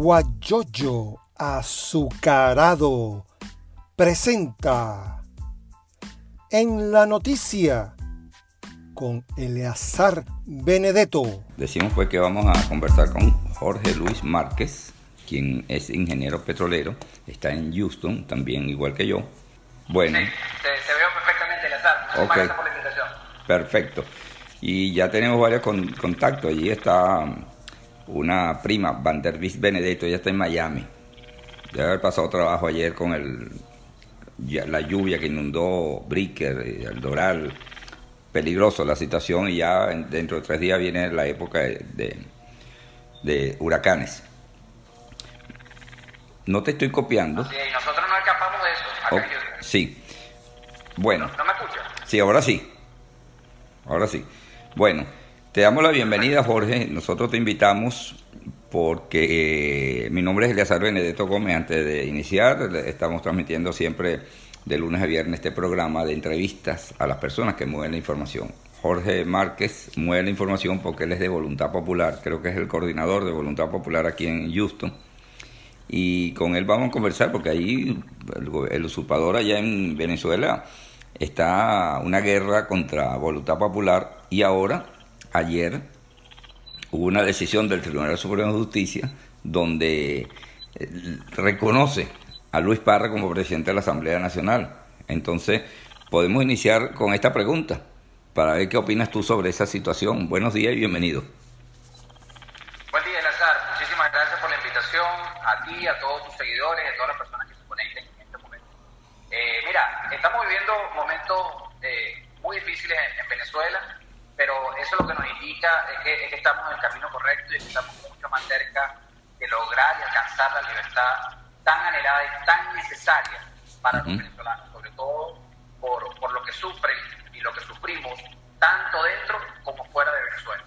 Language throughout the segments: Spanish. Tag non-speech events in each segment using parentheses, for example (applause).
Guayoyo Azucarado presenta en la noticia con Eleazar Benedetto. Decimos pues que vamos a conversar con Jorge Luis Márquez, quien es ingeniero petrolero, está en Houston, también igual que yo. Bueno. Sí, te, veo perfectamente, Eleazar. Muchas gracias por la invitación. Perfecto. Y ya tenemos varios contactos. Allí está una prima, Vanderbilt Benedetto, ella está en Miami. Debe haber pasado trabajo ayer con el, la lluvia que inundó Bricker, el Doral. Peligroso la situación y ya dentro de tres días viene la época de, de huracanes. No te estoy copiando. Sí, nosotros no escapamos de eso. sí. Bueno. ¿No me escuchas? Sí, ahora sí. Ahora sí. Bueno, te damos la bienvenida, Jorge. Nosotros te invitamos porque eh, mi nombre es Eleazar Benedetto Gómez. Antes de iniciar, estamos transmitiendo siempre de lunes a viernes este programa de entrevistas a las personas que mueven la información. Jorge Márquez mueve la información porque él es de Voluntad Popular, creo que es el coordinador de Voluntad Popular aquí en Houston. Y con él vamos a conversar porque ahí el, el usurpador allá en Venezuela está una guerra contra Voluntad Popular y ahora, ayer, hubo una decisión del Tribunal Supremo de Justicia donde eh, reconoce a Luis Parra como presidente de la Asamblea Nacional. Entonces, podemos iniciar con esta pregunta para ver qué opinas tú sobre esa situación. Buenos días y bienvenido. Buen día, Lazar. Muchísimas gracias por la invitación a ti, a todos tus seguidores, a todas las personas que se conecten en este momento. Eh, mira, estamos viviendo momentos eh, muy difíciles en Venezuela pero eso lo que nos indica es que, estamos en el camino correcto y que estamos mucho más cerca de lograr y alcanzar la libertad tan anhelada y tan necesaria para los venezolanos, sobre todo por, por, lo que sufren y lo que sufrimos tanto dentro como fuera de Venezuela.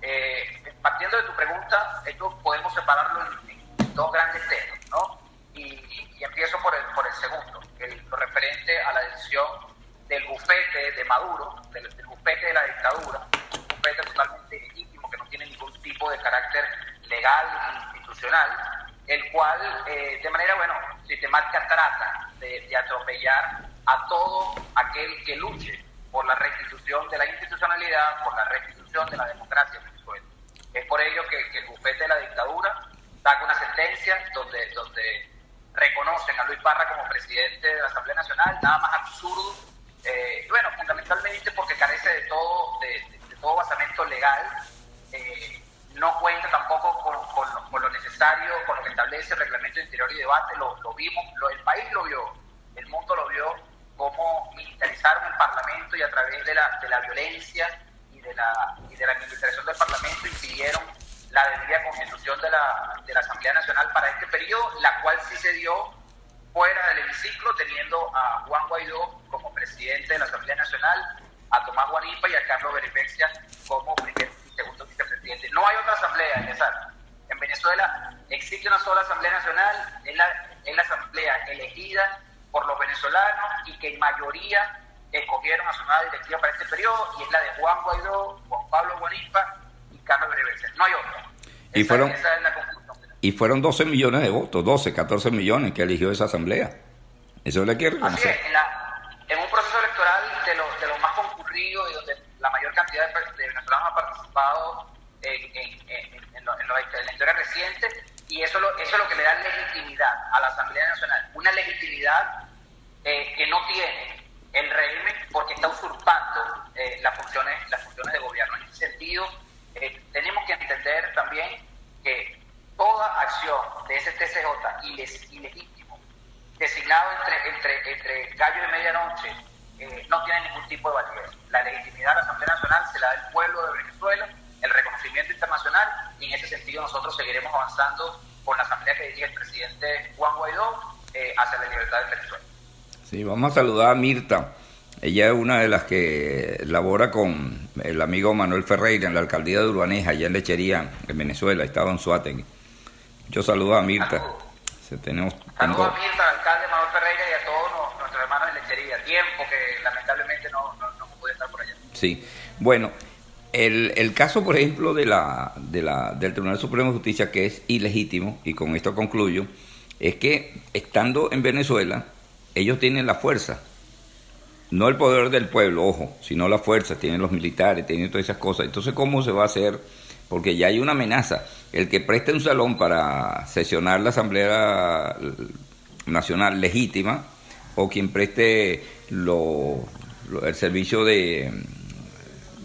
Eh, partiendo de tu pregunta, esto podemos separarlo en, dos grandes temas, ¿no? Y, empiezo por el, por el segundo, el, lo referente a la decisión del bufete de Maduro, del, bufete de la dictadura, un bufete totalmente legítimo que no tiene ningún tipo de carácter legal institucional, el cual eh, de manera, bueno, sistemática trata de, atropellar a todo aquel que luche por la restitución de la institucionalidad, por la restitución de la democracia en Venezuela. Es por ello que, el bufete de la dictadura saca una sentencia donde, donde reconocen a Luis Parra como presidente de la Asamblea Nacional, nada más absurdo eh, bueno, fundamentalmente porque carece de todo, de, todo basamento legal, eh, no cuenta tampoco con, lo, necesario, con lo que establece el reglamento de interior y debate, lo, vimos, lo, el país lo vio, el mundo lo vio, cómo militarizaron el Parlamento y a través de la, de la violencia y de la, y de la militarización del Parlamento impidieron la debida constitución de la, de la Asamblea Nacional para este periodo, la cual sí se dio fuera del hemiciclo, teniendo a Juan Guaidó como presidente de la Asamblea Nacional, a Tomás Guanipa y a Carlos Berifexia como primer y segundo vicepresidente. No hay otra asamblea, César. En Venezuela existe una sola Asamblea Nacional, es la, es la asamblea elegida por los venezolanos y que en mayoría escogieron a su nueva directiva para este periodo y es la de Juan Guaidó, Juan Pablo Guanipa y Carlos Berifexia. No hay otra. Y fueron... Esa es la y fueron 12 millones de votos, 12, 14 millones que eligió esa asamblea. Eso le quiero reconocer. Así es, en, concurridos y donde la mayor cantidad de, venezolanos ha participado en, en, la historia reciente, y eso, lo, eso es lo que le da legitimidad a la Asamblea Nacional. Una legitimidad eh, que no tiene el régimen porque está usurpando eh, las, funciones, las funciones de gobierno. En ese sentido, eh, tenemos que entender también que toda acción de ese TCJ ilegítimo, designado entre, entre, entre gallo y medianoche, eh, no tiene ningún tipo de validez. La legitimidad de la Asamblea Nacional se la da el pueblo de Venezuela, el reconocimiento internacional, y en ese sentido nosotros seguiremos avanzando con la Asamblea que dirige el presidente Juan Guaidó eh, hacia la libertad de Venezuela. Sí, vamos a saludar a Mirta. Ella es una de las que labora con el amigo Manuel Ferreira en la alcaldía de Urbaneja, allá en Lechería, en Venezuela, estaba en Suátegui. Yo saludo a Mirta. Saludos. Tenemos, Saludos a Mirta, al alcalde Manuel Ferreira y a todos nuestros hermanos de lechería. Tiempo Sí, bueno, El, el, caso, por ejemplo, de la, de la, del Tribunal Supremo de Justicia, que es ilegítimo, y con esto concluyo, es que estando en Venezuela, ellos tienen la fuerza, no el poder del pueblo, ojo, sino la fuerza, tienen los militares, tienen todas esas cosas. Entonces, ¿cómo se va a hacer? Porque ya hay una amenaza. El que preste un salón para sesionar la Asamblea Nacional legítima, o quien preste lo, el servicio de,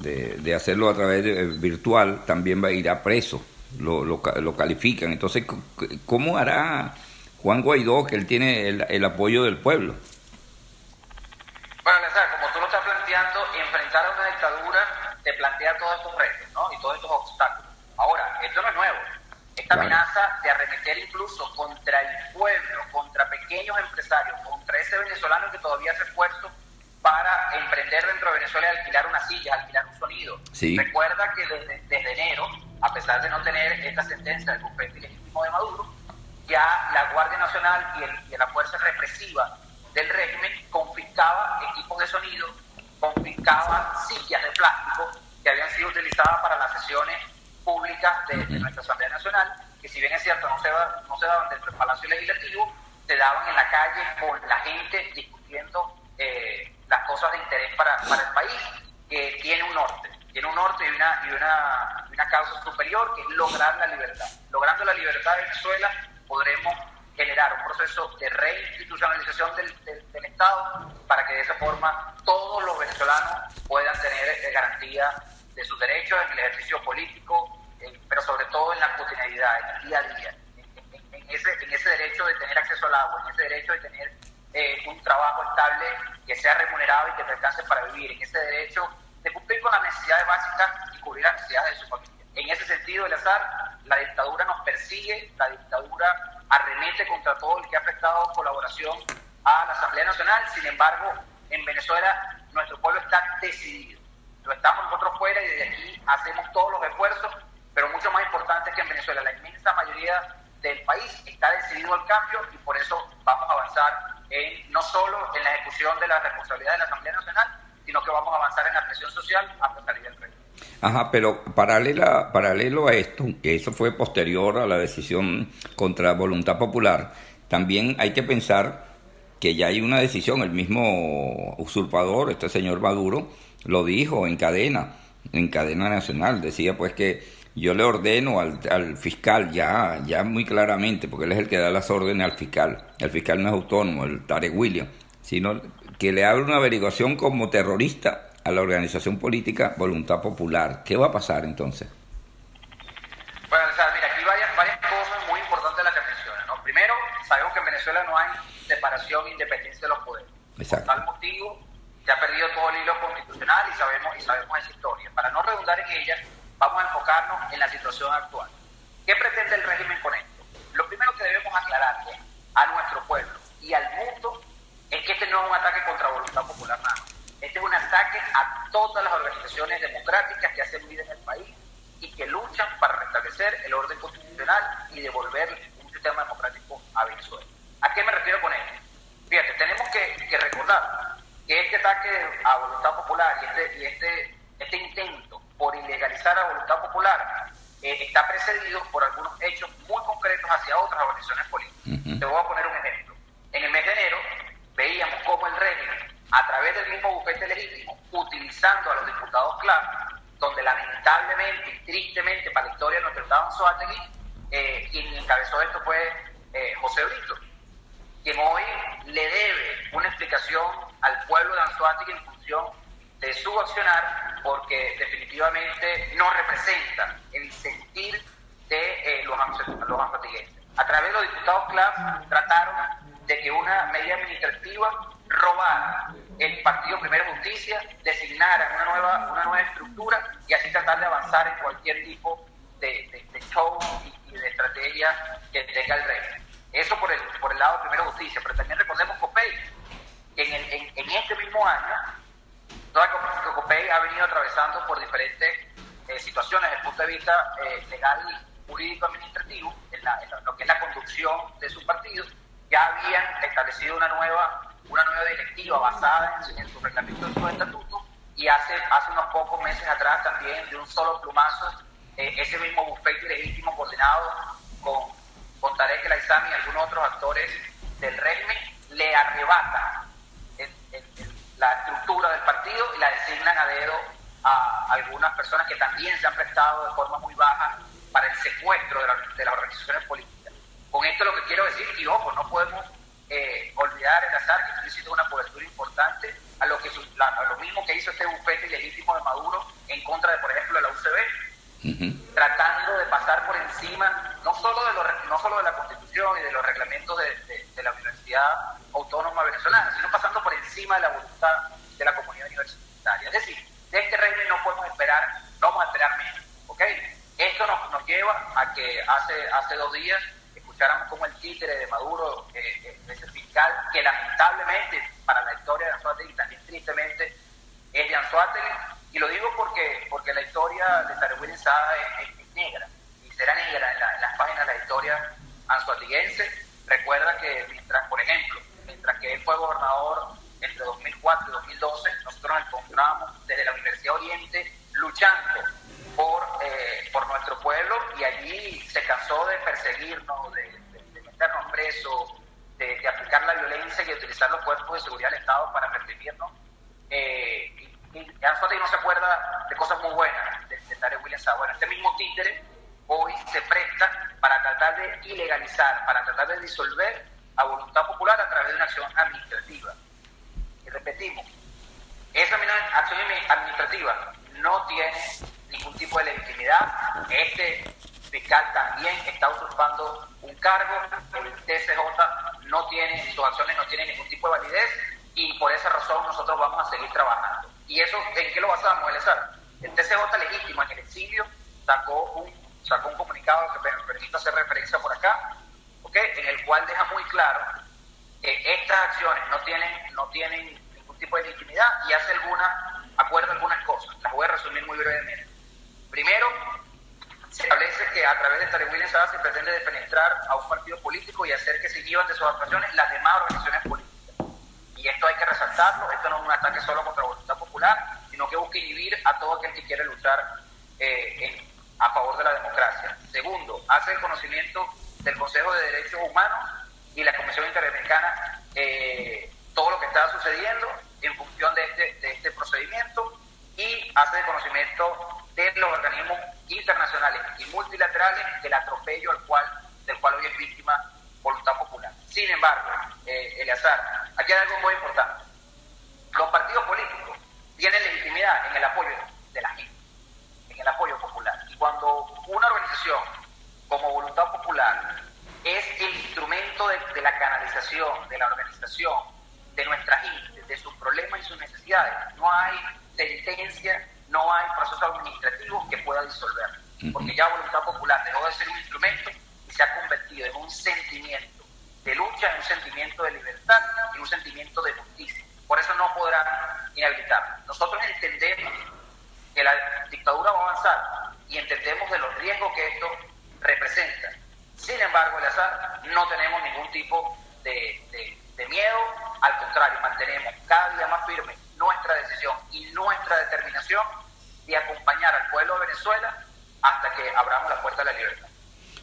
de, hacerlo a través de, eh, virtual, también va a ir a preso. Lo, lo, lo, califican. Entonces, ¿cómo hará Juan Guaidó, que él tiene el, el apoyo del pueblo? Bueno, como tú lo estás planteando, enfrentar a una dictadura te plantea todos estos retos ¿no? y todos estos obstáculos. Ahora, esto no es nuevo. Esta amenaza de arremeter incluso contra el pueblo, contra pequeños empresarios, contra ese venezolano que todavía hace esfuerzo para emprender dentro de Venezuela y alquilar una silla, alquilar un sonido. Recuerda que desde, desde, enero, a pesar de no tener esta sentencia del bufete legítimo de Maduro, ya la Guardia Nacional y, el, y la fuerza represiva del régimen confiscaba equipos de sonido, confiscaba sillas de plástico que habían sido utilizadas para las sesiones públicas de, nuestra Asamblea Nacional, que si bien es cierto no se, no se daban dentro del Palacio Legislativo, se daban en la calle con la gente discutiendo eh, las cosas de interés para, para el país, que tiene un norte, tiene un norte y una, y una, una causa superior, que es lograr la libertad. Logrando la libertad de Venezuela podremos generar un proceso de reinstitucionalización del, del, Estado para que de esa forma todos los venezolanos puedan tener eh, garantía de sus derechos en el ejercicio político, eh, pero sobre todo en la cotidianidad, en el día a día, en, ese, en ese derecho de tener acceso al agua, en ese derecho de tener eh, un trabajo estable sea remunerado y que te alcance para vivir, en ese derecho de cumplir con las necesidades básicas y cubrir las necesidades de su familia. En ese sentido, el azar, la dictadura nos persigue, la dictadura arremete contra todo el que ha prestado colaboración a la Asamblea Nacional. Sin embargo, en Venezuela nuestro pueblo está decidido. Lo estamos nosotros fuera y desde aquí hacemos todos los esfuerzos, pero mucho más importante es que en Venezuela la inmensa mayoría del país está decidido al cambio y por eso vamos a avanzar no solo en la ejecución de la responsabilidad de la Asamblea Nacional, sino que vamos a avanzar en la presión social hasta salir del reino. Ajá, pero paralela, paralelo a esto, que eso fue posterior a la decisión contra voluntad popular, también hay que pensar que ya hay una decisión, el mismo usurpador, este señor Maduro, lo dijo en cadena, en cadena nacional, decía pues que yo le ordeno al, al, fiscal ya, ya muy claramente, porque él es el que da las órdenes al fiscal, el fiscal no es autónomo, el Tarek William, sino que le abra una averiguación como terrorista a la organización política Voluntad Popular. ¿Qué va a pasar entonces? Bueno, o sea, mira, aquí varias, varias cosas muy importantes las que mencionas. ¿no? Primero, sabemos que en Venezuela no hay separación e independencia de los poderes. Exacto. Por tal motivo, se ha perdido todo el hilo constitucional y sabemos, y sabemos esa historia. Para no redundar en ella, vamos a enfocarnos en la situación actual. ¿Qué pretende el régimen con esto? Lo primero que debemos aclararle a nuestro pueblo y al mundo es que este no es un ataque contra voluntad popular nada este es un ataque a todas las organizaciones democráticas que hacen vida en el país y que luchan para restablecer el orden constitucional y devolver un sistema democrático a Venezuela. ¿A qué me refiero con esto? Fíjate, tenemos que, recordar que este ataque a voluntad popular y este, este, este intento por ilegalizar a voluntad popular eh, está precedido por algunos hechos muy concretos hacia otras organizaciones políticas. Te voy a poner un ejemplo. En el mes de enero veíamos cómo el régimen a través del mismo bufete legítimo, utilizando a los diputados clave, donde lamentablemente y tristemente para la historia nuestro Estado Anzoátegui, eh, quien encabezó esto fue eh, José Brito, quien hoy le debe una explicación al pueblo de Anzoátegui en función de su accionar, porque definitivamente no representa el sentir de eh, los, los A través de los diputados clave trataron de que una medida administrativa robar el Partido Primero Justicia, designar una nueva, una nueva estructura y así tratar de avanzar en cualquier tipo de, show y, de estrategia que tenga el régimen. Eso por el, por el lado de Primero Justicia, pero también recordemos COPEI, que en, en, este mismo año, toda COPEI ha venido atravesando por diferentes eh, situaciones. Desde el punto de vista eh, legal, jurídico, administrativo, en, lo que es la conducción de su partido, ya habían establecido una nueva una nueva directiva basada en, su reglamento, en su estatuto, y hace, hace unos pocos meses atrás también de un solo plumazo, eh, ese mismo bufete ilegítimo coordinado con, con Tarek El Aizami y algunos otros actores del régimen le arrebata la estructura del partido y la designan a dedo a algunas personas que también se han prestado de forma muy baja para el secuestro de, de las organizaciones políticas. Con esto lo que quiero decir, y ojo, no podemos eh, olvidar el azar, que necesita una cobertura importante a lo, que, a lo mismo que hizo este bufete ilegítimo de Maduro en contra de, por ejemplo, de la UCB, tratando de pasar por encima no solo de, no solo de la Constitución y de los reglamentos de, de, la Universidad Autónoma Venezolana, sino pasando por encima de la voluntad de la comunidad universitaria. Es decir, de este régimen no podemos esperar, no vamos a esperar menos. ¿ok? Esto nos, nos lleva a que hace, hace dos días escucháramos como el títere de Maduro, eh, eh, ese fiscal, que lamentablemente para la historia de Anzuategui, también tristemente, es de Anzuategui, y lo digo porque, porque la historia de Tarehuil Sada es, negra, y será negra en, las páginas de la historia anzuatiguense. Recuerda que mientras, por ejemplo, mientras que él fue gobernador entre 2004 y 2012, nosotros nos encontramos desde la Universidad Oriente luchando por, eh, por nuestro pueblo y allí se cansó de perseguirnos, de, meternos presos, de, aplicar la violencia y de utilizar los cuerpos de seguridad del Estado para reprimirnos. Eh, y, y no se acuerda de cosas muy buenas de, de Tarek William Bueno, este mismo títere hoy se presta para tratar de ilegalizar, para tratar de disolver a voluntad popular a través de una acción administrativa. Y repetimos, esa acción administrativa no tiene ningún tipo de legitimidad. Este fiscal también está usurpando un cargo, el TCJ no tiene, sus acciones no tienen ningún tipo de validez y por esa razón nosotros vamos a seguir trabajando. ¿Y eso en qué lo basamos, Elezar? El TCJ legítimo en el exilio sacó un, sacó un comunicado que me permito hacer referencia por acá, ¿okay? en el cual deja muy claro estas acciones no tienen, no tienen ningún tipo de legitimidad y hace alguna, acuerda algunas cosas. Las voy a resumir muy brevemente. Primero, se establece que a través de Tarek William se pretende defenestrar a un partido político y hacer que se lleven de sus actuaciones las demás organizaciones políticas. Y esto hay que resaltarlo, esto no es un ataque solo contra la voluntad popular, sino que busca inhibir a todo aquel que quiere luchar eh, a favor de la democracia. Segundo, hace el conocimiento del Consejo de Derechos Humanos y la Comisión Interamericana eh, todo lo que está sucediendo en función de este, de este procedimiento y hace el conocimiento de los organismos internacionales y multilaterales del atropello al cual, del cual hoy es víctima voluntad popular. Sin embargo, eh, Eleazar, aquí hay algo muy importante. Los partidos políticos tienen legitimidad en el apoyo de la gente, en el apoyo popular. Y cuando una organización como Voluntad Popular es el instrumento de, de de la organización, de nuestra gente, de sus problemas y sus necesidades, no hay sentencia no hay proceso administrativo que pueda disolver, porque ya Voluntad Popular dejó de ser un instrumento y se ha convertido en un sentimiento de lucha, en un sentimiento de libertad y un sentimiento de justicia. Por eso no podrán inhabilitar. Nosotros entendemos que la dictadura va a avanzar y entendemos de los riesgos que esto representa. Sin embargo, el azar no tenemos ningún tipo de, de miedo, al contrario, mantenemos cada día más firme nuestra decisión y nuestra determinación de acompañar al pueblo de Venezuela hasta que abramos la puerta de la libertad.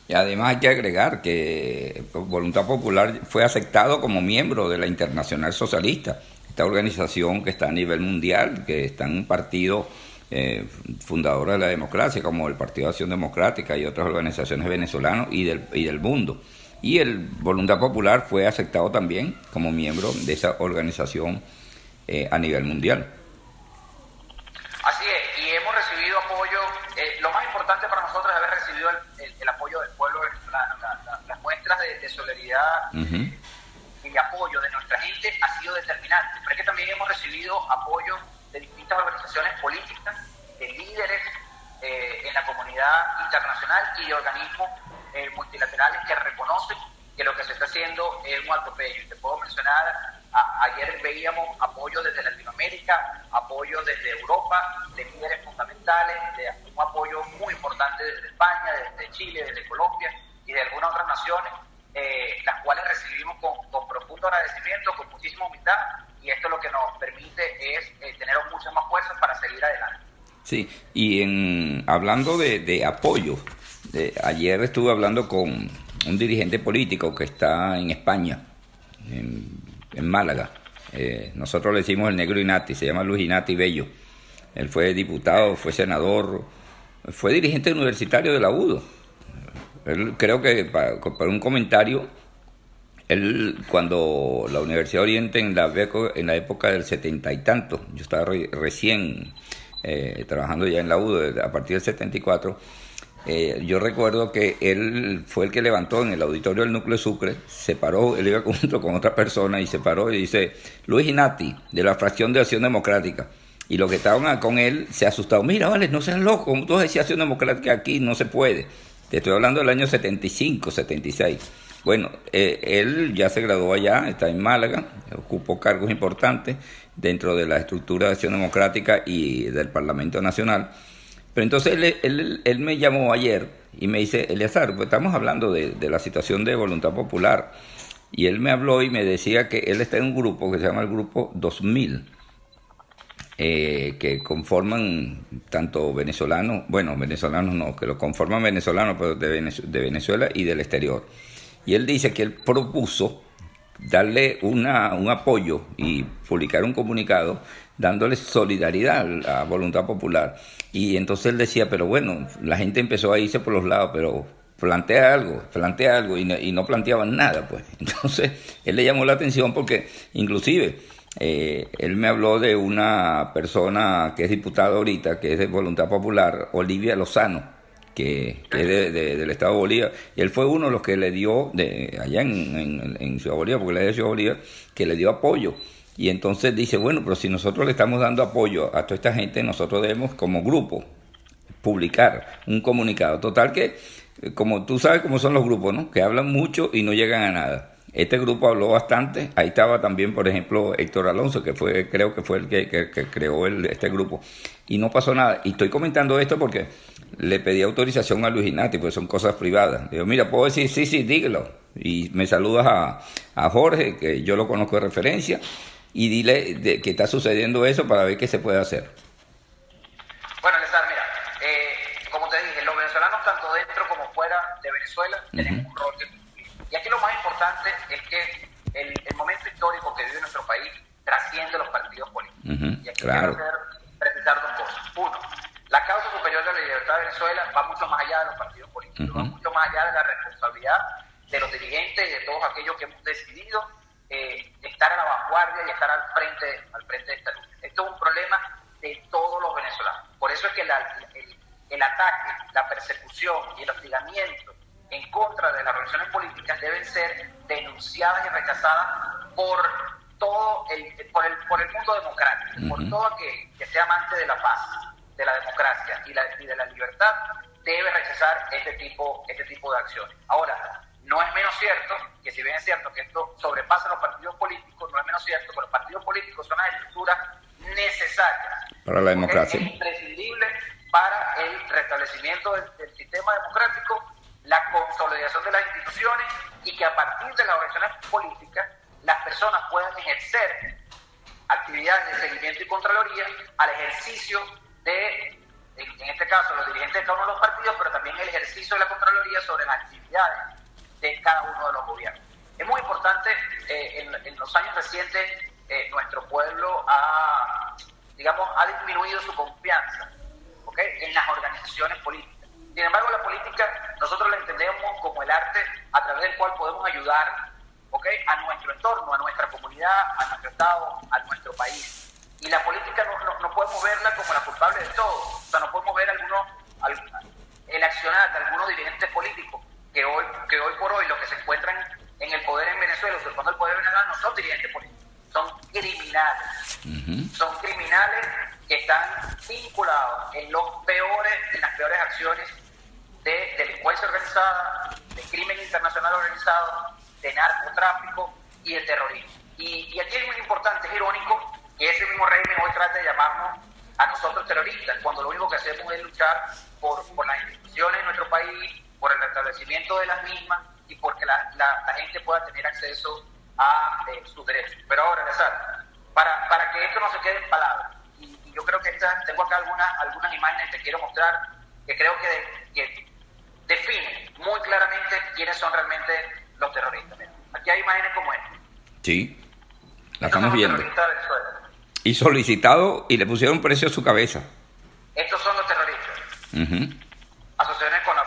Y además hay que agregar que Voluntad Popular fue aceptado como miembro de la Internacional Socialista, esta organización que está a nivel mundial, que está en un partido eh, fundador de la democracia, como el Partido de Acción Democrática y otras organizaciones venezolanas y del, y del mundo. Y el Voluntad Popular fue aceptado también como miembro de esa organización eh, a nivel mundial. Así es, y hemos recibido apoyo, eh, lo más importante para nosotros es haber recibido el, apoyo del pueblo, las muestras de, solidaridad y apoyo de nuestra gente ha sido determinante, pero es que también hemos recibido apoyo de distintas organizaciones políticas, de líderes eh, en la comunidad internacional y de organismos multilaterales que reconocen que lo que se está haciendo es un atropello. Te puedo mencionar ayer veíamos apoyo desde Latinoamérica, apoyo desde Europa, de líderes fundamentales, de un apoyo muy importante desde España, desde Chile, desde Colombia y de algunas otras naciones, eh, las cuales recibimos con, profundo agradecimiento, con muchísima humildad, y esto lo que nos permite es eh, tener muchas más fuerzas para Sí, y en, hablando de, apoyo, ayer estuve hablando con un dirigente político que está en España, en, Málaga. Eh, nosotros le decimos el negro Inati, se llama Luis Inati Bello. Él fue diputado, fue senador, fue dirigente universitario de la UDO. Él, creo que para, un comentario, él cuando la Universidad Oriente en la, en la época del setenta y tanto, yo estaba recién eh, trabajando ya en la UDO a partir del 74, eh, yo recuerdo que él fue el que levantó en el auditorio del núcleo Sucre, se paró, él iba (laughs) junto con otra persona y se paró y dice, Luis Inati, de la fracción de Acción Democrática. Y los que estaban con él se asustaron, mira, vale, no seas loco, como tú decías Acción Democrática aquí, no se puede. Te estoy hablando del año 75, 76. Bueno, eh, él ya se graduó allá, está en Málaga, ocupó cargos importantes dentro de la estructura de Acción Democrática y del Parlamento Nacional pero entonces él, él, me llamó ayer y me dice, Eleazar, pues estamos hablando de, la situación de voluntad popular. Y él me habló y me decía que él está en un grupo que se llama el Grupo 2000, eh, que conforman tanto venezolanos, bueno, venezolanos no, que lo conforman venezolanos, pero de, de Venezuela y del exterior. Y él dice que él propuso darle una, un apoyo y publicar un comunicado dándole solidaridad a Voluntad Popular. Y entonces él decía, pero bueno, la gente empezó a irse por los lados, pero plantea algo, plantea algo, y no, planteaban nada, pues. (laughs) Entonces él le llamó la atención porque inclusive eh, él me habló de una persona que es diputada ahorita, que es de Voluntad Popular, Olivia Lozano, que, es del Estado de Bolívar, y él fue uno de los que le dio, de, allá en, en, Ciudad Bolívar, porque le de Ciudad Bolívar, que le dio apoyo y entonces dice, bueno, pero si nosotros le estamos dando apoyo a toda esta gente, nosotros debemos como grupo publicar un comunicado. Total que, como tú sabes cómo son los grupos, ¿no? Que hablan mucho y no llegan a nada. Este grupo habló bastante. Ahí estaba también, por ejemplo, Héctor Alonso, que fue, creo que fue el que, creó el, este grupo. Y no pasó nada. Y estoy comentando esto porque le pedí autorización a Luis Inati, porque son cosas privadas. Digo, mira, puedo decir, sí, sí, dígalo. Y me saludas a, a Jorge, que yo lo conozco de referencia y dile de, que está sucediendo eso para ver qué se puede hacer. Bueno, César, mira, eh, como te dije, los venezolanos, tanto dentro como fuera de Venezuela, tenemos un rol que cumplir. Y aquí lo más importante es que el, momento histórico que vive nuestro país trasciende los partidos políticos. y aquí claro. quiero precisar dos cosas. Uno, la causa superior de la libertad de Venezuela va mucho más allá de los partidos políticos, va mucho más allá de la responsabilidad de los dirigentes y de todos aquellos que hemos decidido eh, estar a la vanguardia y estar al frente, al frente de esta lucha. Esto es un problema de todos los venezolanos. Por eso es que el, el, ataque, la persecución y el hostigamiento en contra de las organizaciones políticas deben ser denunciadas y rechazadas por todo el, por el, por el mundo democrático, por todo aquel que sea amante de la paz, de la democracia y, la, y de la libertad, debe rechazar este tipo, este tipo de acciones. Ahora, no es menos cierto que si bien es cierto que esto sobrepasa los partidos políticos, no es menos cierto que los partidos políticos son las estructuras necesarias para la democracia. Es imprescindible para el restablecimiento del, sistema democrático, la consolidación de las instituciones y que a partir de las organizaciones políticas las personas puedan ejercer actividades de seguimiento y contraloría al ejercicio de, en, en este caso, los dirigentes de cada uno de los partidos, pero también el ejercicio de la contraloría sobre las actividades de cada uno de los gobiernos. Es muy importante, eh, en, los años recientes, eh, nuestro pueblo ha, digamos, ha disminuido su confianza en las organizaciones políticas. Sin embargo, la política nosotros la entendemos como el arte a través del cual podemos ayudar a nuestro entorno, a nuestra comunidad, a nuestro Estado, a nuestro país. Y la política no, no, podemos verla como la culpable de todo. O sea, no podemos ver algunos, el accionar de algunos dirigentes políticos que hoy, que hoy por hoy los que se encuentran en el poder en Venezuela, usurpando el poder venezolano, no son dirigentes políticos, son criminales. Son criminales que están vinculados en los peores, en las peores acciones de delincuencia organizada, de crimen internacional organizado, de narcotráfico y de terrorismo. Y, aquí es muy importante, es irónico que ese mismo régimen hoy trate de llamarnos a nosotros terroristas, cuando lo único que hacemos es luchar por, por las instituciones en nuestro país, por el restablecimiento de las mismas y porque la, la, gente pueda tener acceso a eh, sus derechos. Pero ahora, para, para que esto no se quede en palabras y, y yo creo que esta, tengo acá algunas, algunas imágenes que quiero mostrar que creo que, que definen muy claramente quiénes son realmente los terroristas. aquí hay imágenes como esta. Sí, la estamos viendo. Y solicitado y le pusieron precio a su cabeza. Estos son los terroristas. Asociaciones con.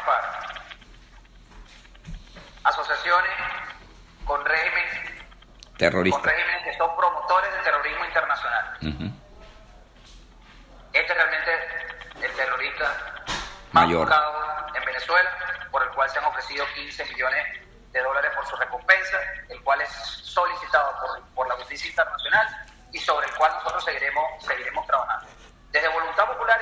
Asociaciones con régimen terroristas. Con regímenes que son promotores del terrorismo internacional. Este es realmente el terrorista mayor en Venezuela, por el cual se han ofrecido 15 millones de dólares por su recompensa, el cual es solicitado por, por la justicia internacional y sobre el cual nosotros seguiremos, seguiremos trabajando. Desde Voluntad Popular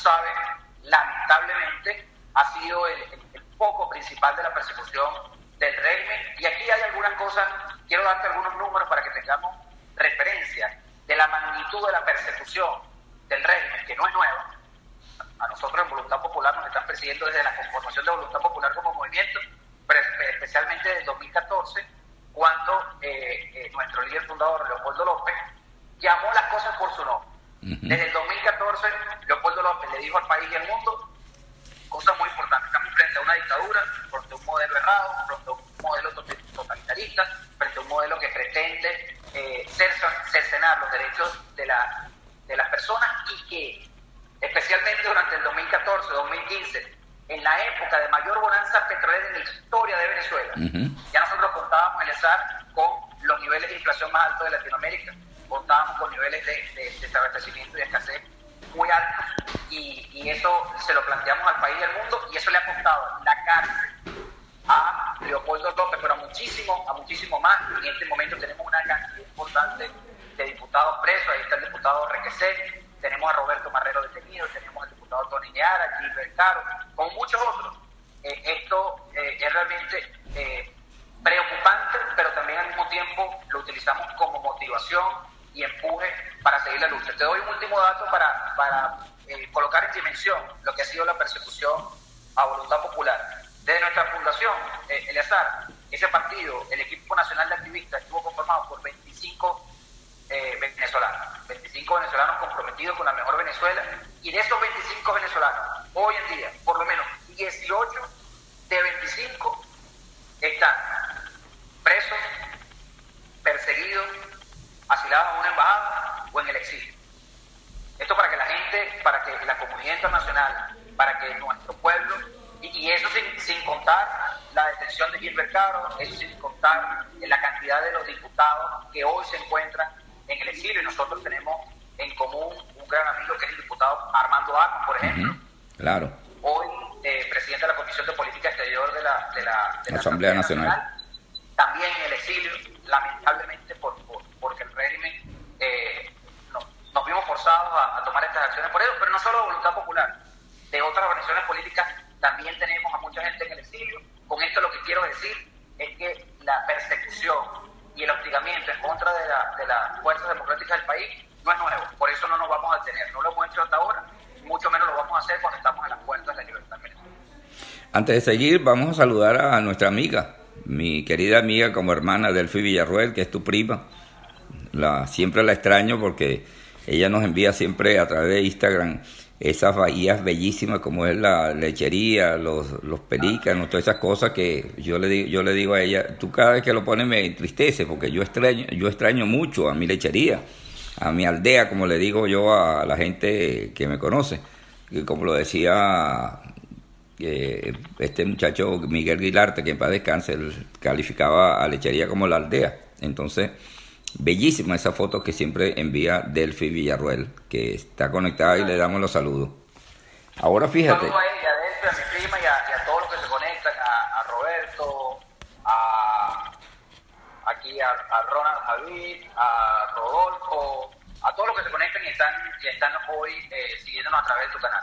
sorry. Pero a muchísimo, a muchísimo más. En este momento tenemos una cantidad importante de diputados presos, ahí está el diputado Requesén, tenemos a Roberto Marrero detenido, tenemos al diputado Tony Neara, Gilbert Caro, con muchos otros. Eh, esto eh, es realmente eh, preocupante, pero también al mismo tiempo lo utilizamos como motivación y empuje para seguir la lucha. Te doy un último dato para, para eh, colocar en dimensión lo que ha sido la persecución a voluntad popular. Ese partido, el equipo nacional de activistas, estuvo conformado por 25 eh, venezolanos, 25 venezolanos comprometidos con la mejor Venezuela, y de esos 25 venezolanos, hoy en día, por lo menos 18 de 25 están presos, perseguidos, asilados a una embajada o en el exilio. Esto para que la gente, para que la comunidad internacional, para que nuestro pueblo, y, eso sin, contar la detención de Gilbert Caro, eso sin contar la cantidad de los diputados que hoy se encuentran en el exilio y nosotros tenemos en común un gran amigo que es el diputado Armando Armas, por ejemplo. Uh -huh. Claro. Hoy eh, presidente de la Comisión de Política Exterior de la, de la, de la Asamblea, Asamblea Nacional. Nacional. También en el exilio, lamentablemente por, por porque el régimen eh, no, nos vimos forzados a, a, tomar estas acciones por ello, pero no solo de voluntad popular, de otras organizaciones políticas también tenemos a mucha gente en el exilio. Con esto lo que quiero decir es que la persecución y el hostigamiento en contra de, la, de las fuerzas democráticas del país no es nuevo, por eso no nos vamos a detener, no lo hemos hecho hasta ahora, mucho menos lo vamos a hacer cuando estamos en las puertas de la libertad. Antes de seguir, vamos a saludar a nuestra amiga, mi querida amiga como hermana Delphi Villarruel, que es tu prima. La, siempre la extraño porque ella nos envía siempre a través de Instagram esas bahías bellísimas como es la lechería, los, los pelícanos, todas esas cosas que yo le, digo, yo le digo a ella, tú cada vez que lo pones me entristece porque yo extraño, yo extraño mucho a mi lechería, a mi aldea, como le digo yo a la gente que me conoce. Y como lo decía eh, este muchacho Miguel Guilarte, que en paz descanse, calificaba a lechería como la aldea. Entonces, bellísima esa foto que siempre envía Delphi Villarruel, que está conectada y le damos los saludos. Ahora fíjate. Un saludo a ella, a Delphi, a mi prima y a, y a todos los que se conectan, a, a Roberto, a aquí a, a, Ronald Javid, a Rodolfo, a todos los que se conectan y están, y están hoy eh, siguiéndonos a través de tu canal.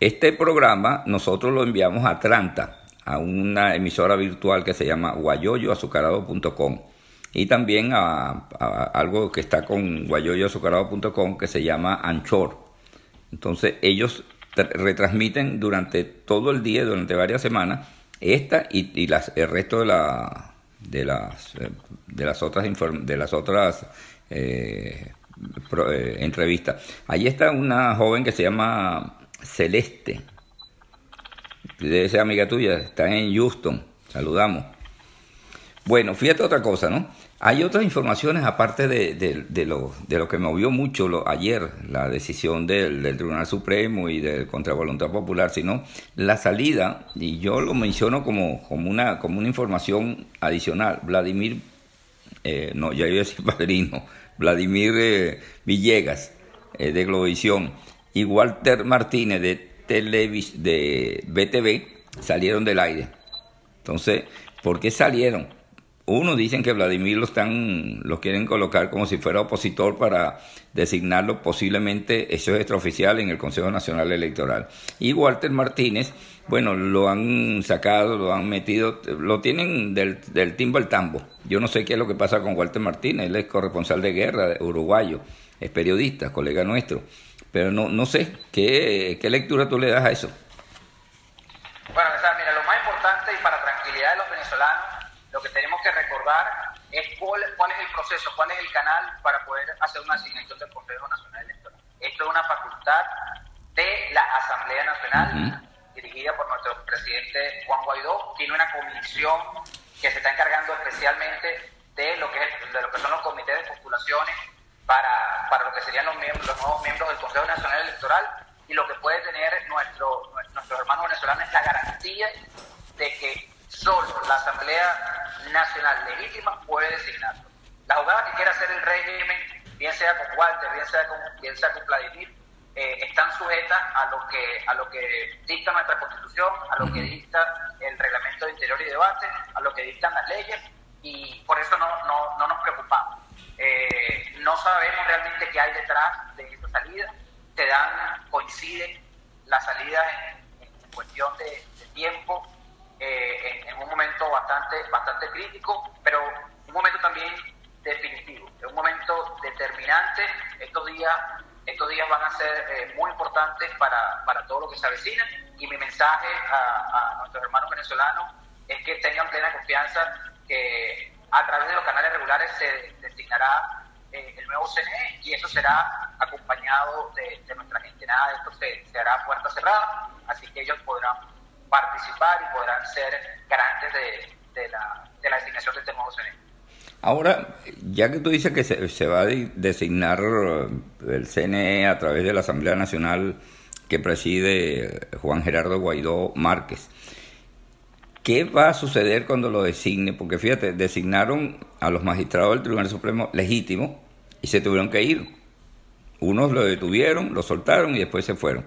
Este programa nosotros lo enviamos a Atlanta, a una emisora virtual que se llama guayoyoazucarado.com y también a, algo que está con guayoyoazucarado.com que se llama Anchor. Entonces ellos retransmiten durante todo el día, durante varias semanas, esta y, las, el resto de, la, de, las, eh, de las otras, de las otras eh, eh, entrevistas. Allí está una joven que se llama Celeste, debe ser amiga tuya, está en Houston, saludamos. Bueno, fíjate otra cosa, ¿no? Hay otras informaciones aparte de, de, lo, de lo que movió mucho ayer, la decisión del, Tribunal Supremo y del contra voluntad popular, sino la salida, y yo lo menciono como, como, una, como una información adicional, Vladimir, eh, no, ya iba a decir padrino, Vladimir eh, Villegas eh, de Globovisión y Walter Martínez de, Televis, de BTV salieron del aire. Entonces, ¿por qué salieron? Uno dicen que Vladimir lo están, lo quieren colocar como si fuera opositor para designarlo posiblemente, eso es extraoficial en el Consejo Nacional Electoral. Y Walter Martínez, bueno, lo han sacado, lo han metido, lo tienen del, del timbo al tambo. Yo no sé qué es lo que pasa con Walter Martínez, él es corresponsal de guerra, uruguayo, es periodista, colega nuestro. Pero no, no sé, ¿qué, ¿qué lectura tú le das a eso? Bueno, mira, lo más importante y para tranquilidad de los venezolanos lo que es cuál, es el proceso, cuál es el canal para poder hacer una asignación del Consejo Nacional Electoral. Esto es una facultad de la Asamblea Nacional, dirigida por nuestro presidente Juan Guaidó. Tiene una comisión que se está encargando especialmente de lo que, es, de lo que son los comités de postulaciones para, para lo que serían los, miembros, los nuevos miembros del Consejo Nacional Electoral y lo que puede tener nuestro, nuestros hermanos venezolanos es la garantía de que solo la Asamblea Nacional legítima puede designarlo. La jugada que quiera hacer el régimen, bien sea con Walter, bien sea con, bien sea con Vladimir, eh, están sujetas a lo que a lo que dicta nuestra Constitución, a lo que dicta el Reglamento de Interior y Debate, a lo que dictan las leyes, y por eso no, no, no nos preocupamos. Eh, no sabemos realmente qué hay detrás de esta salida. Se dan, coinciden las salidas en, cuestión de tiempo, eh, bastante, bastante crítico, pero un momento también definitivo, es un momento determinante. Estos días, estos días van a ser eh, muy importantes para, para, todo lo que se avecina y mi mensaje a, nuestros hermanos venezolanos es que tengan plena confianza que a través de los canales regulares se designará eh, el nuevo CNE y eso será acompañado de, nuestra gente. Nada de esto se, se hará a puerta cerrada, así que ellos podrán participar y podrán ser garantes de, la, de la designación de este nuevo CNE. Ahora, ya que tú dices que se, va a designar eh, el CNE a través de la Asamblea Nacional que preside Juan Gerardo Guaidó Márquez, ¿qué va a suceder cuando lo designe? Porque fíjate, designaron a los magistrados del Tribunal Supremo legítimo y se tuvieron que ir. Unos lo detuvieron, lo soltaron y después se fueron.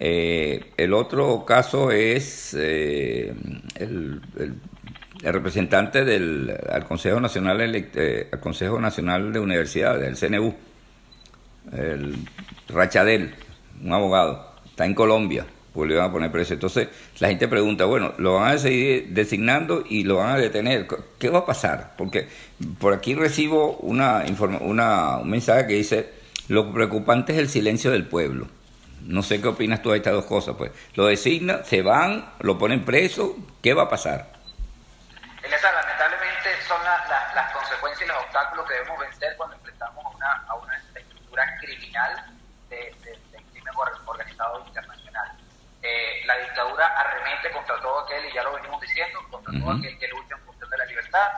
Eh, el otro caso es eh, el, representante del al Consejo Nacional eh, Consejo Nacional de Universidades, del CNU, el Rachadel, un abogado, está en Colombia, pues le van a poner preso. Entonces la gente pregunta, bueno, lo van a seguir designando y lo van a detener. ¿Qué va a pasar? Porque por aquí recibo una, una un mensaje que dice, lo preocupante es el silencio del pueblo. No sé qué opinas tú de estas dos cosas, pues. Lo designan, se van, lo ponen preso, ¿qué va a pasar? lamentablemente son las consecuencias y los obstáculos que debemos vencer cuando enfrentamos a una, a una estructura criminal de, crimen organizado internacional. Eh, la dictadura arremete contra todo aquel, y ya lo venimos diciendo, contra todo aquel que lucha en función de la libertad.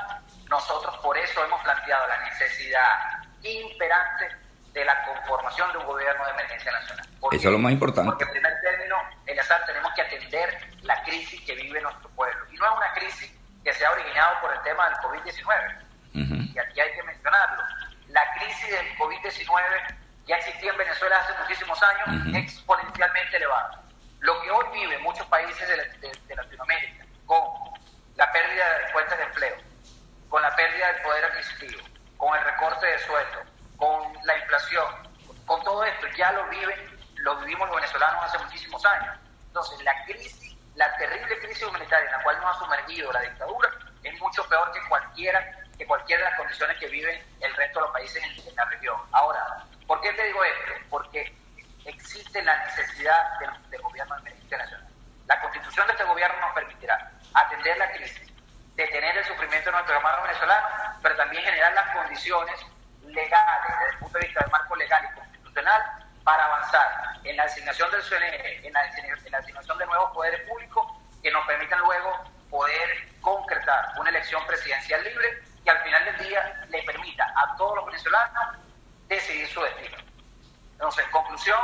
Nosotros por eso hemos planteado la necesidad imperante de la conformación de un gobierno de emergencia nacional. Eso es lo más importante. Porque en primer término, en azar tenemos que atender la crisis que vive nuestro pueblo. Y no es una crisis que se ha originado por el tema del COVID-19. Y aquí hay que mencionarlo. La crisis del COVID-19 ya existía en Venezuela hace muchísimos años, exponencialmente elevada. Lo que hoy vive muchos países de, de Latinoamérica, con la pérdida de fuentes de empleo, con la pérdida del poder adquisitivo, con el recorte de sueldo, con la inflación, con todo esto, ya lo viven, lo vivimos los venezolanos hace muchísimos años. Entonces, la crisis, la terrible crisis humanitaria en la cual nos ha sumergido la dictadura es mucho peor que cualquiera, que cualquiera de las condiciones que viven el resto de los países en, la región. Ahora, ¿por qué te digo esto? Porque existe la necesidad del, del gobierno de emergencia nacional. La constitución de este gobierno nos permitirá atender la crisis, detener el sufrimiento de nuestros hermanos venezolanos, pero también generar las condiciones legales, desde el punto de vista del marco legal y constitucional, para avanzar en la designación del CNE, en la, en de nuevos poderes públicos que nos permitan luego poder concretar una elección presidencial libre que al final del día le permita a todos los venezolanos decidir su destino. Entonces, en conclusión,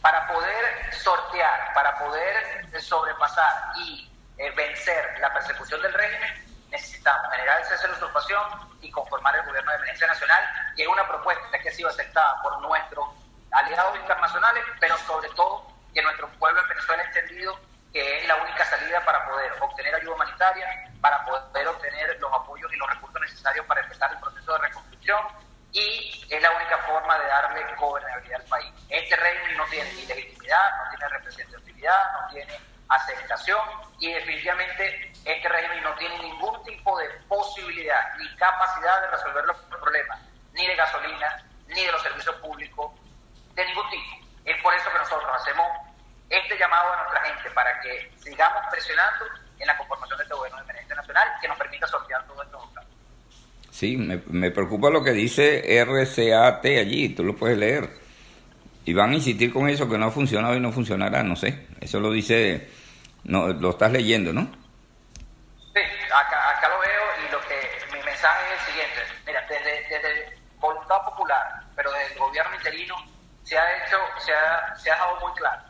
para poder sortear, para poder sobrepasar y eh, vencer la persecución del régimen, necesitamos generar el cese de la usurpación y conformar el gobierno de emergencia nacional, que es una propuesta que ha sido aceptada por nuestros aliados internacionales, pero sobre todo que nuestro pueblo en Venezuela ha entendido que es la única salida para poder obtener ayuda humanitaria, para poder obtener los apoyos y los recursos necesarios para empezar el proceso de reconstrucción y es la única forma de darle gobernabilidad al país. Este régimen no tiene ni legitimidad, no tiene representatividad, no tiene aceptación y definitivamente este régimen no tiene ningún tipo de posibilidad ni capacidad de resolver los problemas, ni de gasolina, ni de los servicios públicos, de ningún tipo. Es por eso que nosotros hacemos este llamado a nuestra gente para que sigamos presionando en la conformación de este gobierno de emergencia nacional que nos permita sortear todo esto. Sí, me preocupa lo que dice RCAT allí, tú lo puedes leer. Y van a insistir con eso que no ha funcionado y no funcionará, no sé. Eso lo dice no, lo estás leyendo, ¿no? Sí, acá, acá lo veo y lo que mi mensaje es el siguiente. Mira, desde, desde voluntad popular, pero desde el gobierno interino se ha hecho, se ha, se ha dejado muy claro.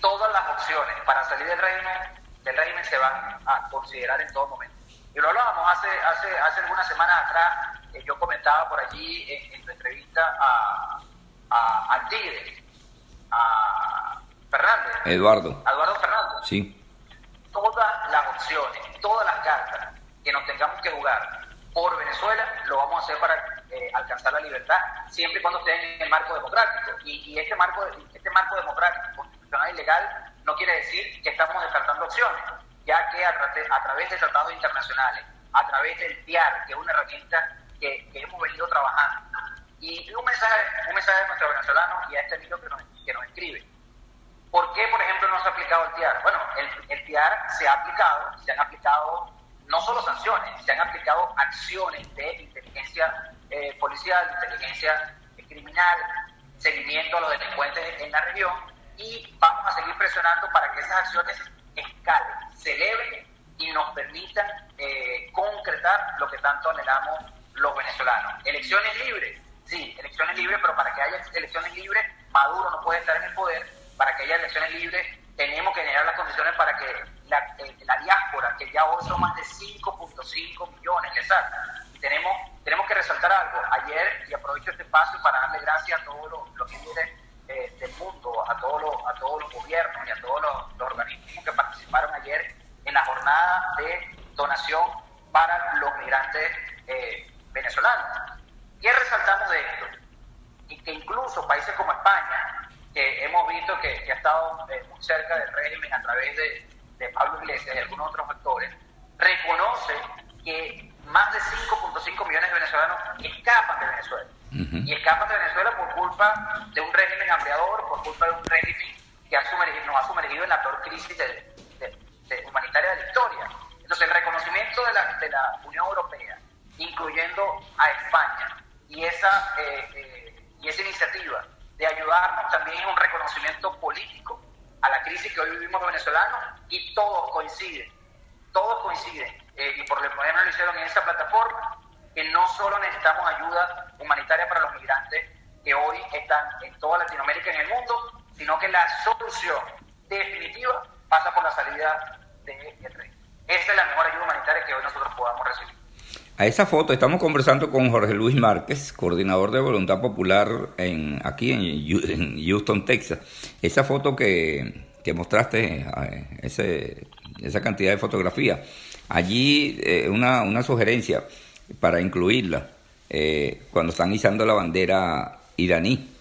Todas las opciones para salir del régimen, del régimen se van a considerar en todo momento. Y lo hablábamos hace, hace, hace algunas semanas atrás, eh, yo comentaba por allí en, tu entrevista a, a, al Tigre, a Fernández. Eduardo. Eduardo Fernández. Sí. Todas las opciones, todas las cartas que nos tengamos que jugar por Venezuela, lo vamos a hacer para eh, alcanzar la libertad, siempre y cuando estén en el marco democrático. Y, y este, marco, este marco democrático, constitucional y legal, no quiere decir que estamos descartando opciones, ya que a, tra a través de tratados internacionales, a través del TIAR, que es una herramienta que, que hemos venido trabajando, y un mensaje, un mensaje a nuestros venezolanos y a este amigo que nos, que nos escribe ¿Por qué, por ejemplo, no se ha aplicado el TIAR? Bueno, el, TIAR se ha aplicado, se han aplicado no solo sanciones, se han aplicado acciones de inteligencia eh, policial, inteligencia criminal, seguimiento a los delincuentes en la región y vamos a seguir presionando para que esas acciones escalen, se eleven y nos permitan eh, concretar lo que tanto anhelamos los venezolanos. Elecciones libres, sí, elecciones libres, pero para que haya elecciones libres, Maduro no puede estar en el poder para que haya elecciones libres, tenemos que generar las condiciones para que la, eh, la diáspora, que ya hoy son más de 5.5 millones, les tenemos, tenemos que resaltar algo. Ayer, y aprovecho este espacio para darle gracias a todos los, los líderes eh, del mundo, a todos los, a todos los gobiernos y a todos los, los organismos que participaron ayer en la jornada de donación para los migrantes eh, venezolanos. ¿Qué resaltamos de esto? Y que incluso países como España, que hemos visto que, que ha estado eh, muy cerca del régimen a través de, de, Pablo Iglesias y algunos otros factores, reconoce que más de 5.5 millones de venezolanos escapan de Venezuela. Uh -huh. Y escapan de Venezuela por culpa de un régimen hambriador, por culpa de un régimen que ha sumergido, nos ha sumergido en la peor crisis de, humanitaria de la historia. Entonces, el reconocimiento de la, de la Unión Europea, incluyendo a España, y esa, eh, eh, y esa iniciativa de ayudarnos también es un reconocimiento político a la crisis que hoy vivimos los venezolanos y todos coinciden, todos coinciden, eh, y por lo menos lo hicieron en esa plataforma, que no solo necesitamos ayuda humanitaria para los migrantes que hoy están en toda Latinoamérica y en el mundo, sino que la solución definitiva pasa por la salida del de rey. Esa es la mejor ayuda humanitaria que hoy nosotros podamos recibir. A esa foto estamos conversando con Jorge Luis Márquez, coordinador de Voluntad Popular en, aquí en Houston, Texas. Esa foto que, que mostraste, ese, esa cantidad de fotografías, allí eh, una, una, sugerencia para incluirla, eh, cuando están izando la bandera iraní,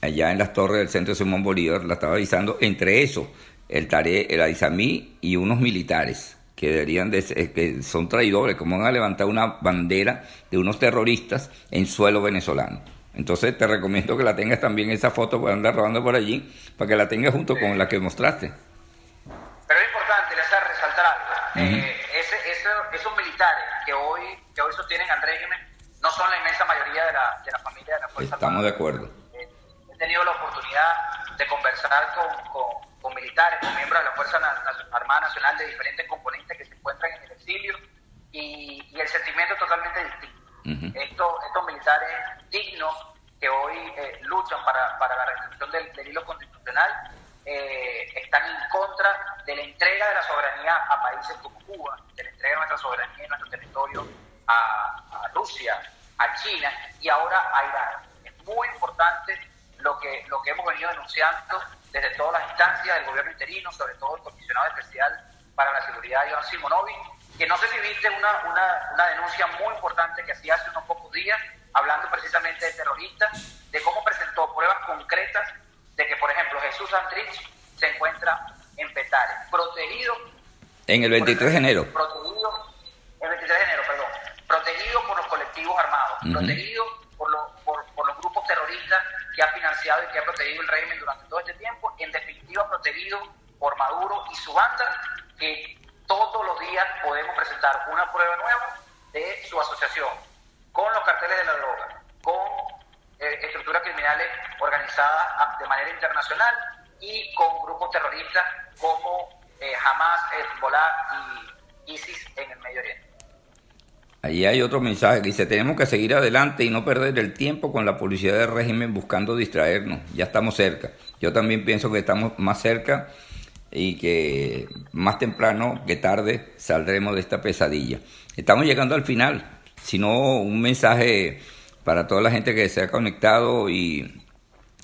allá en las torres del centro de Simón Bolívar, la estaba izando, entre eso, el Tare, el Aizamí y unos militares que deberían de ser, que son traidores, como van a levantar una bandera de unos terroristas en suelo venezolano. Entonces te recomiendo que la tengas también esa foto para andar rodando por allí, para que la tengas junto con la que mostraste. Pero es importante resaltar algo. Eh, esos militares que hoy, que hoy sostienen al régimen no son la inmensa mayoría de la, de la familia de la Fuerza Estamos de acuerdo. Tenido la oportunidad de conversar con, con, militares, con miembros de la Fuerza Armada Nacional de diferentes componentes que se encuentran en el exilio y, y el sentimiento es totalmente distinto. estos, estos militares dignos que hoy eh, luchan para, para la restitución del, del hilo constitucional eh, están en contra de la entrega de la soberanía a países como Cuba, de la entrega de nuestra soberanía en nuestro territorio a, Rusia, a China y ahora a Irán. Es muy importante lo que, lo que hemos venido denunciando desde todas las instancias del gobierno interino, sobre todo el comisionado especial para la seguridad, Iván Simonovic, que no sé si viste una, una, una denuncia muy importante que hacía hace unos pocos días, hablando precisamente de terroristas, de cómo presentó pruebas concretas de que, por ejemplo, Jesús Andrich se encuentra en Petare, protegido. En el 23 de enero. Protegido, el 23 de enero, perdón. Protegido por los colectivos armados, protegido por, por, que ha financiado y que ha protegido el régimen durante todo este tiempo. En definitiva, protegido por Maduro y su banda, que todos los días podemos presentar una prueba nueva de su asociación con los carteles de la droga, con eh, estructuras criminales organizadas de manera internacional y con grupos terroristas como eh, Hamas, Hezbollah y ISIS en el Medio Oriente. Allí hay otro mensaje que dice, tenemos que seguir adelante y no perder el tiempo con la publicidad del régimen buscando distraernos. Ya estamos cerca. Yo también pienso que estamos más cerca y que más temprano que tarde saldremos de esta pesadilla. Estamos llegando al final. Si no, un mensaje para toda la gente que se ha conectado y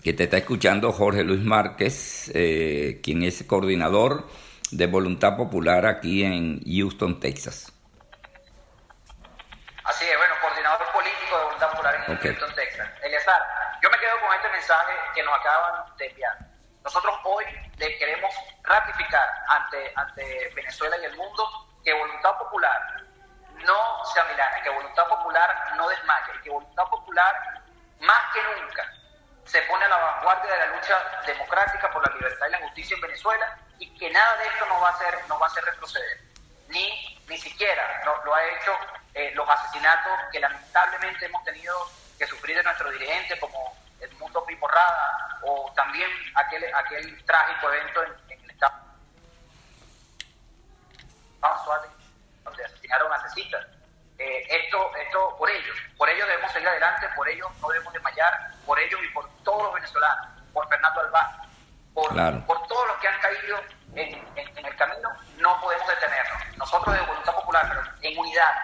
que te está escuchando Jorge Luis Márquez, eh, quien es coordinador de Voluntad Popular aquí en Houston, Texas. Así es, bueno, coordinador político de Voluntad Popular en Houston, Texas. Eliazar, yo me quedo con este mensaje que nos acaban de enviar. Nosotros hoy le queremos ratificar ante, ante Venezuela y el mundo que Voluntad Popular no se amilane, que Voluntad Popular no desmaye, que Voluntad Popular más que nunca se pone a la vanguardia de la lucha democrática por la libertad y la justicia en Venezuela y que nada de esto nos va a hacer, nos va a hacer retroceder. Ni, ni siquiera lo, lo ha hecho eh, los asesinatos que lamentablemente hemos tenido que sufrir de nuestro dirigente, como el mundo Piporrada, o también aquel, aquel trágico evento en, el estado donde asesinaron a Cecita. Eh, esto, esto por ellos, por ellos debemos seguir adelante, por ellos no debemos desmayar, por ellos y por todos los venezolanos, por Fernando Albán, por, por todos los que han caído en, el camino, no podemos detenernos. Nosotros de Voluntad Popular, pero en unidad,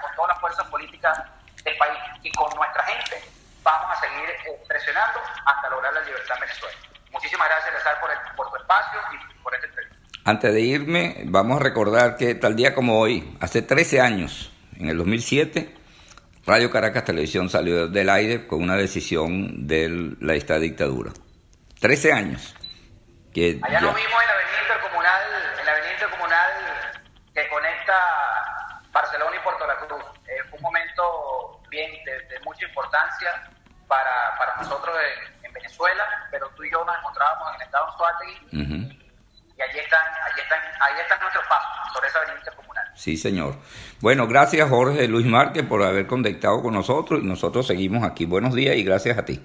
con todas las fuerzas políticas del país y con nuestra gente, vamos a seguir eh, presionando hasta lograr la libertad en Venezuela. Muchísimas gracias, César, por, por tu espacio y por esta entrevista. Antes de irme, vamos a recordar que tal día como hoy, hace 13 años, en el 2007, Radio Caracas Televisión salió del aire con una decisión de la esta dictadura. 13 años. Que Allá lo vimos en la avenida intercomunal, en la avenida intercomunal que conecta Barcelona y Puerto La Cruz. Eh, fue un momento bien de, mucha importancia para, para nosotros en, Venezuela, pero tú y yo nos encontrábamos en el estado de Suárez y allí están, allí están, ahí están nuestros pasos sobre esa avenida intercomunal. Sí, señor. Bueno, gracias Jorge Luis Márquez por haber conectado con nosotros y nosotros seguimos aquí. Buenos días y gracias a ti.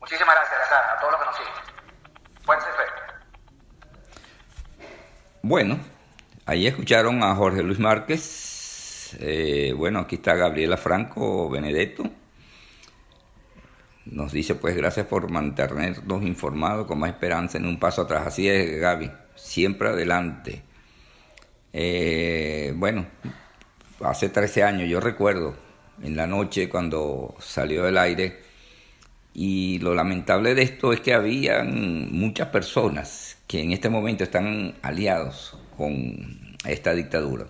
Muchísimas gracias, a todos los que nos siguen. Y Bueno, ahí escucharon a Jorge Luis Márquez. Eh, bueno, aquí está Gabriela Franco Benedetto. Nos dice, pues, gracias por mantenernos informados con más esperanza en un paso atrás. Así es, Gaby. Siempre adelante. Eh, bueno, hace 13 años, yo recuerdo, en la noche cuando salió del aire, y lo lamentable de esto es que habían muchas personas que en este momento están aliados con esta dictadura.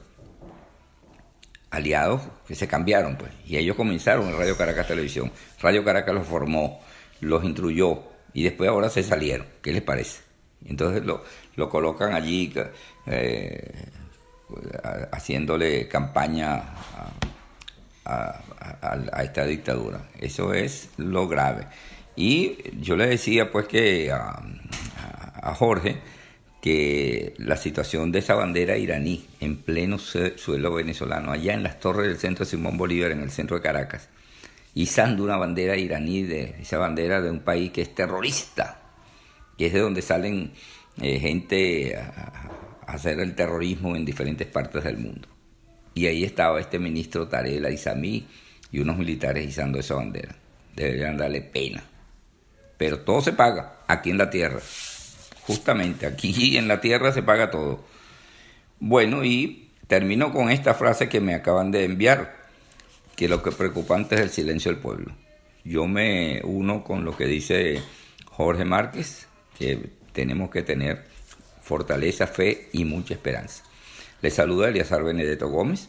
Aliados que se cambiaron, pues, y ellos comenzaron en Radio Caracas Televisión. Radio Caracas los formó, los instruyó, y después ahora se salieron. ¿Qué les parece? Entonces lo, lo colocan allí. Eh, haciéndole campaña a, esta dictadura. Eso es lo grave. Y yo le decía pues que a Jorge que la situación de esa bandera iraní en pleno suelo venezolano, allá en las torres del centro de Simón Bolívar, en el centro de Caracas, izando una bandera iraní, de esa bandera de un país que es terrorista, que es de donde salen eh, gente a, hacer el terrorismo en diferentes partes del mundo. Y ahí estaba este ministro Tarela Isamí y unos militares izando esa bandera. Deberían darle pena. Pero todo se paga aquí en la tierra. Justamente aquí en la tierra se paga todo. Bueno, y termino con esta frase que me acaban de enviar, que lo que preocupante es el silencio del pueblo. Yo me uno con lo que dice Jorge Márquez, que tenemos que tener fortaleza, fe y mucha esperanza. Les saluda Eliazar Benedetto Gómez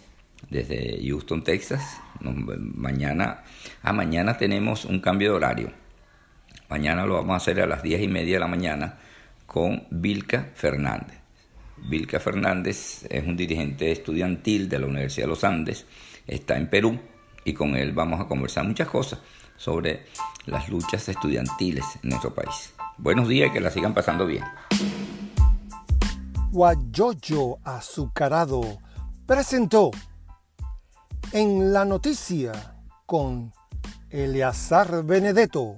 desde Houston, Texas. Mañana, a ah, mañana tenemos un cambio de horario. Mañana lo vamos a hacer a las 10 y media de la mañana con Vilca Fernández. Vilca Fernández es un dirigente estudiantil de la Universidad de los Andes, está en Perú y con él vamos a conversar muchas cosas sobre las luchas estudiantiles en nuestro país. Buenos días y que la sigan pasando bien. Guayoyo Azucarado presentó en la noticia con Eleazar Benedetto